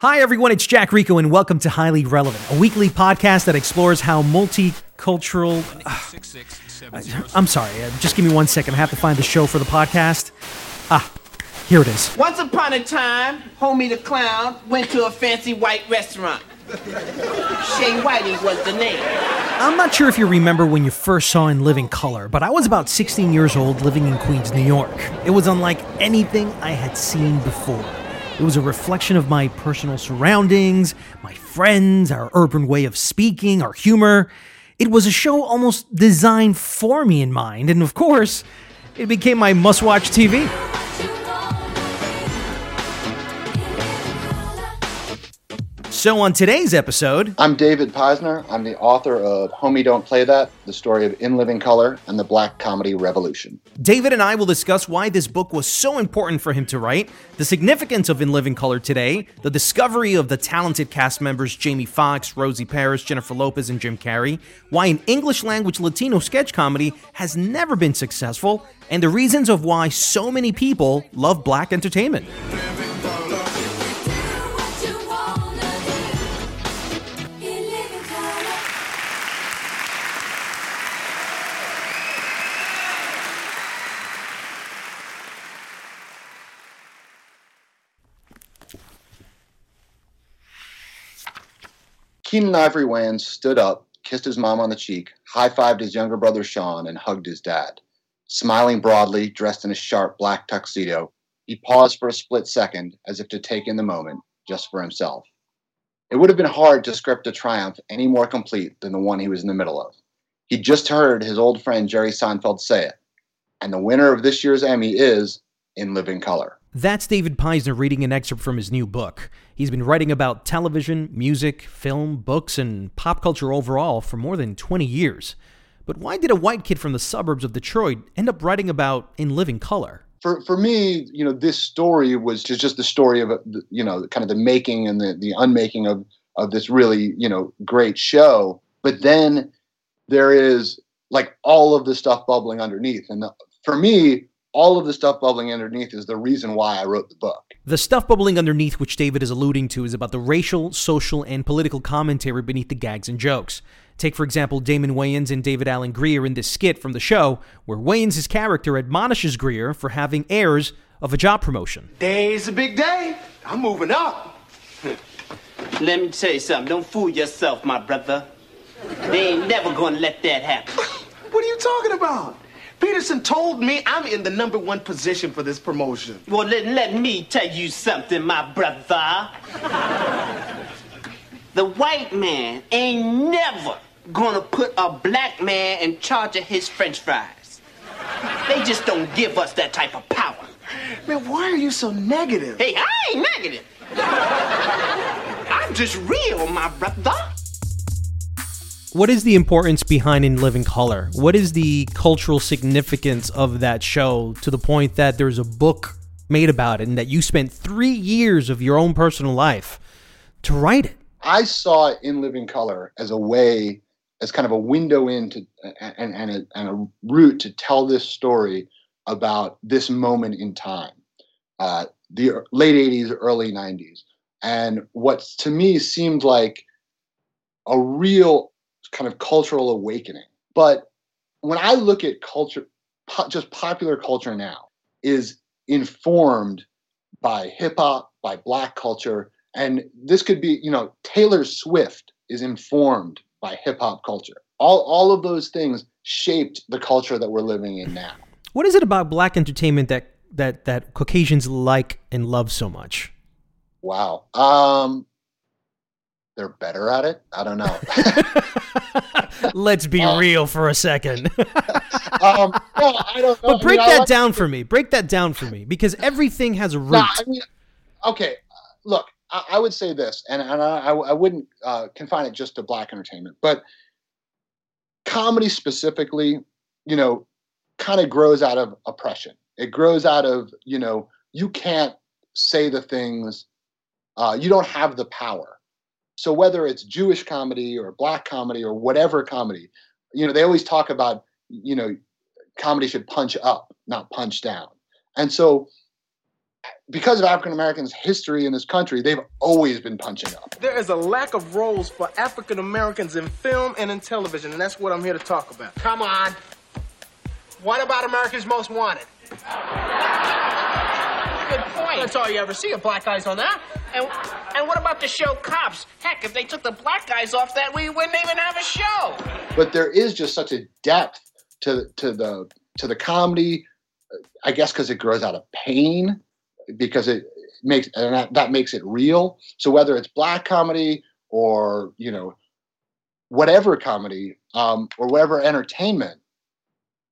Hi, everyone. It's Jack Rico, and welcome to Highly Relevant, a weekly podcast that explores how multicultural. Uh, I'm sorry. Uh, just give me one second. I have to find the show for the podcast. Ah, here it is. Once upon a time, Homie the Clown went to a fancy white restaurant. Chez Whitey was the name. I'm not sure if you remember when you first saw In Living Color, but I was about 16 years old living in Queens, New York. It was unlike anything I had seen before. It was a reflection of my personal surroundings, my friends, our urban way of speaking, our humor. It was a show almost designed for me in mind, and of course, it became my must watch TV. So, on today's episode, I'm David Peisner. I'm the author of Homie Don't Play That, the story of In Living Color and the Black Comedy Revolution. David and I will discuss why this book was so important for him to write, the significance of In Living Color today, the discovery of the talented cast members Jamie Foxx, Rosie Perez, Jennifer Lopez, and Jim Carrey, why an English language Latino sketch comedy has never been successful, and the reasons of why so many people love black entertainment. Keenen Ivory Wayans stood up, kissed his mom on the cheek, high fived his younger brother Sean, and hugged his dad. Smiling broadly, dressed in a sharp black tuxedo, he paused for a split second as if to take in the moment just for himself. It would have been hard to script a triumph any more complete than the one he was in the middle of. He'd just heard his old friend Jerry Seinfeld say it, and the winner of this year's Emmy is In Living Color. That's David Peisner reading an excerpt from his new book. He's been writing about television, music, film, books, and pop culture overall for more than 20 years. But why did a white kid from the suburbs of Detroit end up writing about In Living Color? For, for me, you know, this story was just, just the story of, uh, you know, kind of the making and the, the unmaking of, of this really, you know, great show. But then there is like all of the stuff bubbling underneath. And the, for me, all of the stuff bubbling underneath is the reason why I wrote the book. The stuff bubbling underneath, which David is alluding to, is about the racial, social, and political commentary beneath the gags and jokes. Take, for example, Damon Wayans and David Alan Grier in this skit from the show, where Wayans' character admonishes Grier for having airs of a job promotion. Day's a big day. I'm moving up. Let me tell you something. Don't fool yourself, my brother. They ain't never gonna let that happen. What are you talking about? Peterson told me I'm in the number one position for this promotion. Well, let, let me tell you something, my brother. the white man ain't never gonna put a black man in charge of his french fries. They just don't give us that type of power. Man, why are you so negative? Hey, I ain't negative. I'm just real, my brother. What is the importance behind In Living Color? What is the cultural significance of that show to the point that there's a book made about it and that you spent three years of your own personal life to write it? I saw In Living Color as a way, as kind of a window into and, and, a, and a route to tell this story about this moment in time, uh, the late 80s, early 90s. And what to me seemed like a real kind of cultural awakening. But when I look at culture, po- just popular culture now is informed by hip hop, by black culture. And this could be, you know, Taylor Swift is informed by hip hop culture. All, all of those things shaped the culture that we're living in now. What is it about black entertainment that that that Caucasians like and love so much? Wow. Um, they're better at it. I don't know. Let's be uh, real for a second. um, no, I don't know. But break I mean, that like down for me. Break that down for me because everything has a root. I mean, okay, look, I, I, would say this, and, and I, I wouldn't uh, confine it just to black entertainment, but comedy specifically, you know, kind of grows out of oppression. It grows out of, you know, you can't say the things, uh, you don't have the power. So whether it's Jewish comedy or black comedy or whatever comedy, you know, they always talk about, you know, comedy should punch up, not punch down. And so because of African Americans' history in this country, they've always been punching up. There is a lack of roles for African Americans in film and in television, and that's what I'm here to talk about. Come on. What about America's Most Wanted? Good point. That's all you ever see of black guys on that. And, and what about the show Cops? Heck, if they took the black guys off that, we wouldn't even have a show. But there is just such a depth to to the to the comedy. I guess because it grows out of pain, because it makes and that, that makes it real. So whether it's black comedy or you know whatever comedy um, or whatever entertainment,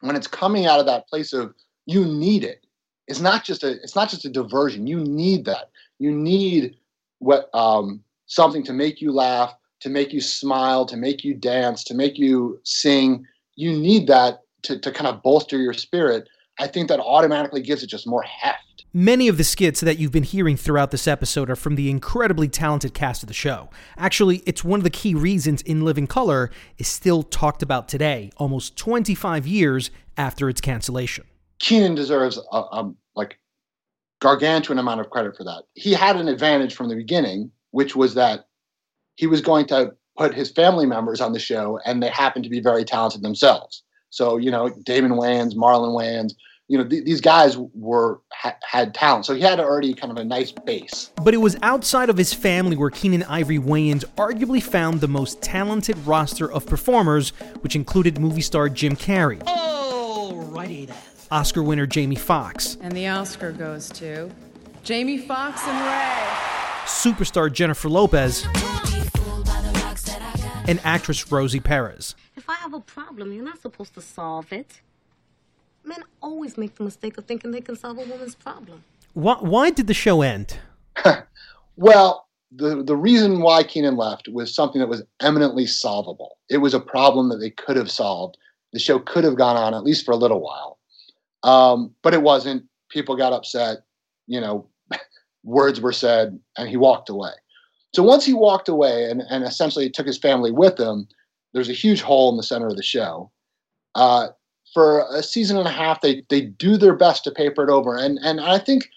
when it's coming out of that place of you need it, it's not just a it's not just a diversion. You need that. You need what um, something to make you laugh, to make you smile, to make you dance, to make you sing. You need that to, to kind of bolster your spirit. I think that automatically gives it just more heft. Many of the skits that you've been hearing throughout this episode are from the incredibly talented cast of the show. Actually, it's one of the key reasons In Living Color is still talked about today, almost 25 years after its cancellation. Keenen deserves a, a like gargantuan amount of credit for that. He had an advantage from the beginning, which was that he was going to put his family members on the show, and they happened to be very talented themselves. So you know, Damon Wayans, Marlon Wayans, you know, th- these guys were ha- had talent, so he had already kind of a nice base. But it was outside of his family where Keenen Ivory Wayans arguably found the most talented roster of performers, which included movie star Jim Carrey. Alrighty then. Oscar winner Jamie Foxx. And the Oscar goes to Jamie Foxx and Ray. Superstar Jennifer Lopez. And actress Rosie Perez. If I have a problem, you're not supposed to solve it. Men always make the mistake of thinking they can solve a woman's problem. Why, why did the show end? well, the, the reason why Keenen left was something that was eminently solvable. It was a problem that they could have solved. The show could have gone on at least for a little while. Um, but it wasn't. People got upset. You know, words were said, and he walked away. So once he walked away and, and essentially took his family with him, there's a huge hole in the center of the show. Uh, for a season and a half, they they do their best to paper it over, and and I think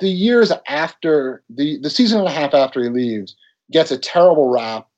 the years after the the season and a half after he leaves gets a terrible rap.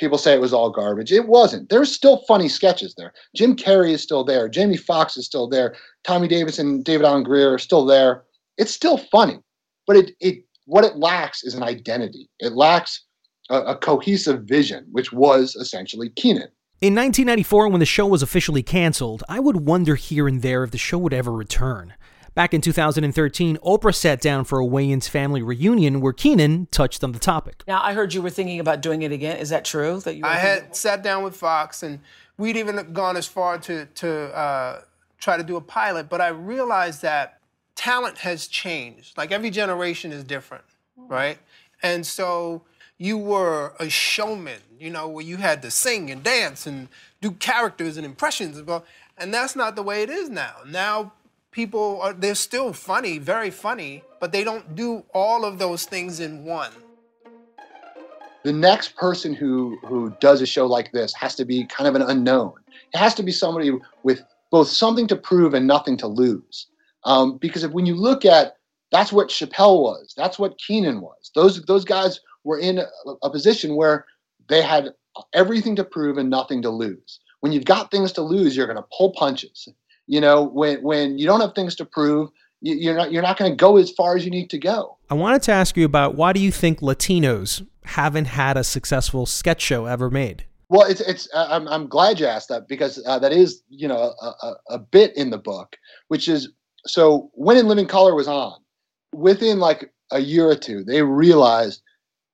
People say it was all garbage. It wasn't. There's still funny sketches there. Jim Carrey is still there. Jamie Foxx is still there. Tommy Davidson and David Alan Grier are still there. It's still funny, but it it what it lacks is an identity. It lacks a, a cohesive vision, which was essentially Keenen. In 1994, when the show was officially canceled, I would wonder here and there if the show would ever return. Back in 2013, Oprah sat down for a Wayans family reunion where Keenen touched on the topic. Now, I heard you were thinking about doing it again. Is that true? That you? I had sat down with Fox, and we'd even gone as far to to uh, try to do a pilot. But I realized that talent has changed. Like every generation is different, right? And so you were a showman, you know, where you had to sing and dance and do characters and impressions. and well, And that's not the way it is now. Now people are they're still funny, very funny, but they don't do all of those things in one. The next person who who does a show like this has to be kind of an unknown. It has to be somebody with both something to prove and nothing to lose. Um, because if, when you look at that's what Chappelle was, that's what Keenen was. Those those guys were in a, a position where they had everything to prove and nothing to lose. When you've got things to lose, you're going to pull punches. You know, when when you don't have things to prove, you, you're not you're not going to go as far as you need to go. I wanted to ask you about why do you think Latinos haven't had a successful sketch show ever made? Well, it's it's. Uh, I'm I'm glad you asked that because uh, that is you know a, a, a bit in the book, which is so when in Living Color was on, within like a year or two, they realized,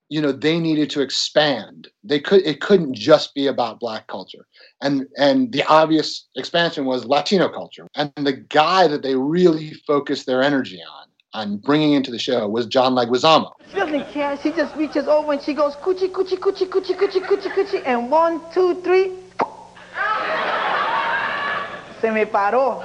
you know, they needed to expand. They could it couldn't just be about black culture, and and the obvious expansion was Latino culture. And the guy that they really focused their energy on on bringing into the show was John Leguizamo. She doesn't care. She just reaches over and she goes coochie coochie coochie coochie coochie coochie coochie and one two three. Se me paró.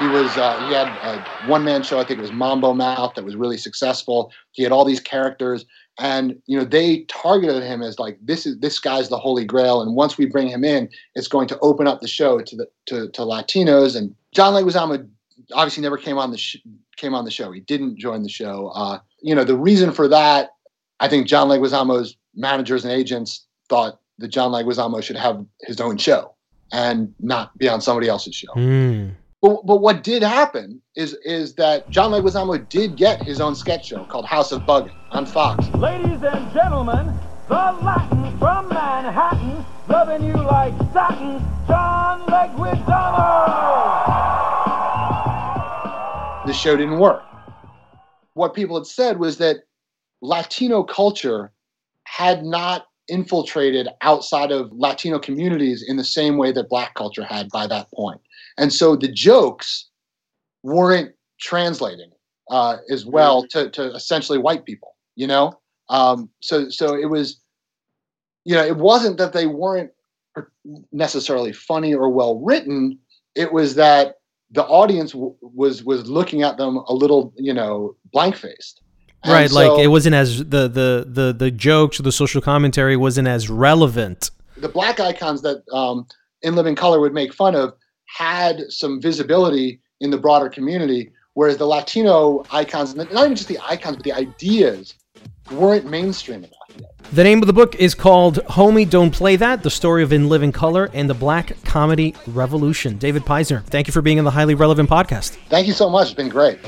He was uh, he had a one man show. I think it was Mambo Mouth that was really successful. He had all these characters, and you know they targeted him as like this is this guy's the holy grail. And once we bring him in, it's going to open up the show to the to, to Latinos. And John Leguizamo obviously never came on the sh- came on the show. He didn't join the show. Uh, you know the reason for that, I think John Leguizamo's managers and agents thought that John Leguizamo should have his own show and not be on somebody else's show. Mm. But, but what did happen is is that John Leguizamo did get his own sketch show called House of Buggin on Fox. Ladies and gentlemen, the Latin from Manhattan, loving you like satin, John Leguizamo. The show didn't work. What people had said was that Latino culture had not infiltrated outside of Latino communities in the same way that black culture had by that point. And so the jokes weren't translating uh, as well to, to essentially white people, you know? Um, so, so it was, you know, it wasn't that they weren't necessarily funny or well written. It was that the audience w- was was looking at them a little, you know, blank faced. Right, so, like it wasn't as the, the the the jokes or the social commentary wasn't as relevant. The black icons that um, In Living Color would make fun of had some visibility in the broader community, whereas the Latino icons, not even just the icons, but the ideas, weren't mainstream enough. The name of the book is called Homie Don't Play That The Story of In Living Color and the Black Comedy Revolution. David Peisner, thank you for being on the Highly Relevant podcast. Thank you so much. It's been great.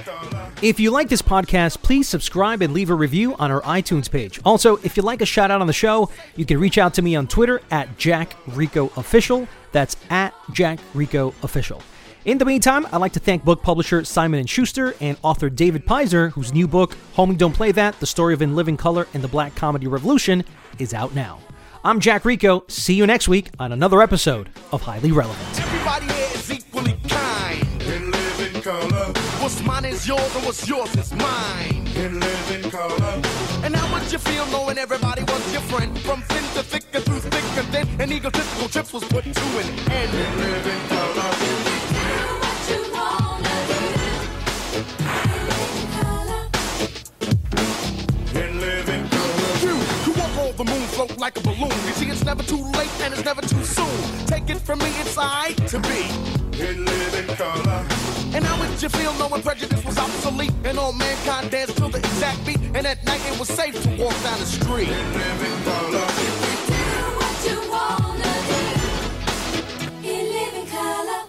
If you like this podcast, please subscribe and leave a review on our iTunes page. Also, if you'd like a shout out on the show, you can reach out to me on Twitter at Jack Rico Official. That's at Jack Rico Official. In the meantime, I'd like to thank book publisher Simon & Schuster and author David Peisner, whose new book, Homie Don't Play That, The Story of In Living Color and the Black Comedy Revolution, is out now. I'm Jack Rico. See you next week on another episode of Highly Relevant. Everybody equally kind. In living color. What's mine is yours and what's yours is mine. In color. And how would you feel knowing everybody was your friend? From thin to thick and through thick and thin, and egotistical trips was put to an end. In living color. You can walk over the moon float like a balloon. You see, it's never too late and it's never too soon. Take it from me, it's I to be. In living color. And how would you feel knowing prejudice was obsolete and all mankind danced to the exact beat? And at night it was safe to walk down the street. In living color. Do what you wanna do. In living color.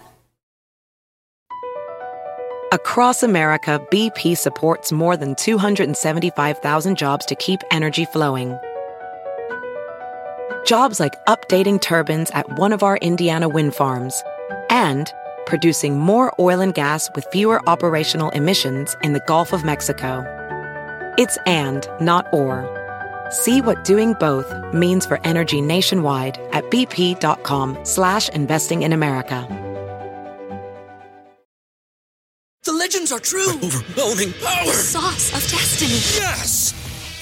Across America, BP supports more than 275,000 jobs to keep energy flowing. Jobs like updating turbines at one of our Indiana wind farms and producing more oil and gas with fewer operational emissions in the Gulf of Mexico. It's and, not or. See what doing both means for energy nationwide at bp.com slash investing in America. The legends are true. overwhelming power! The sauce of destiny. Yes!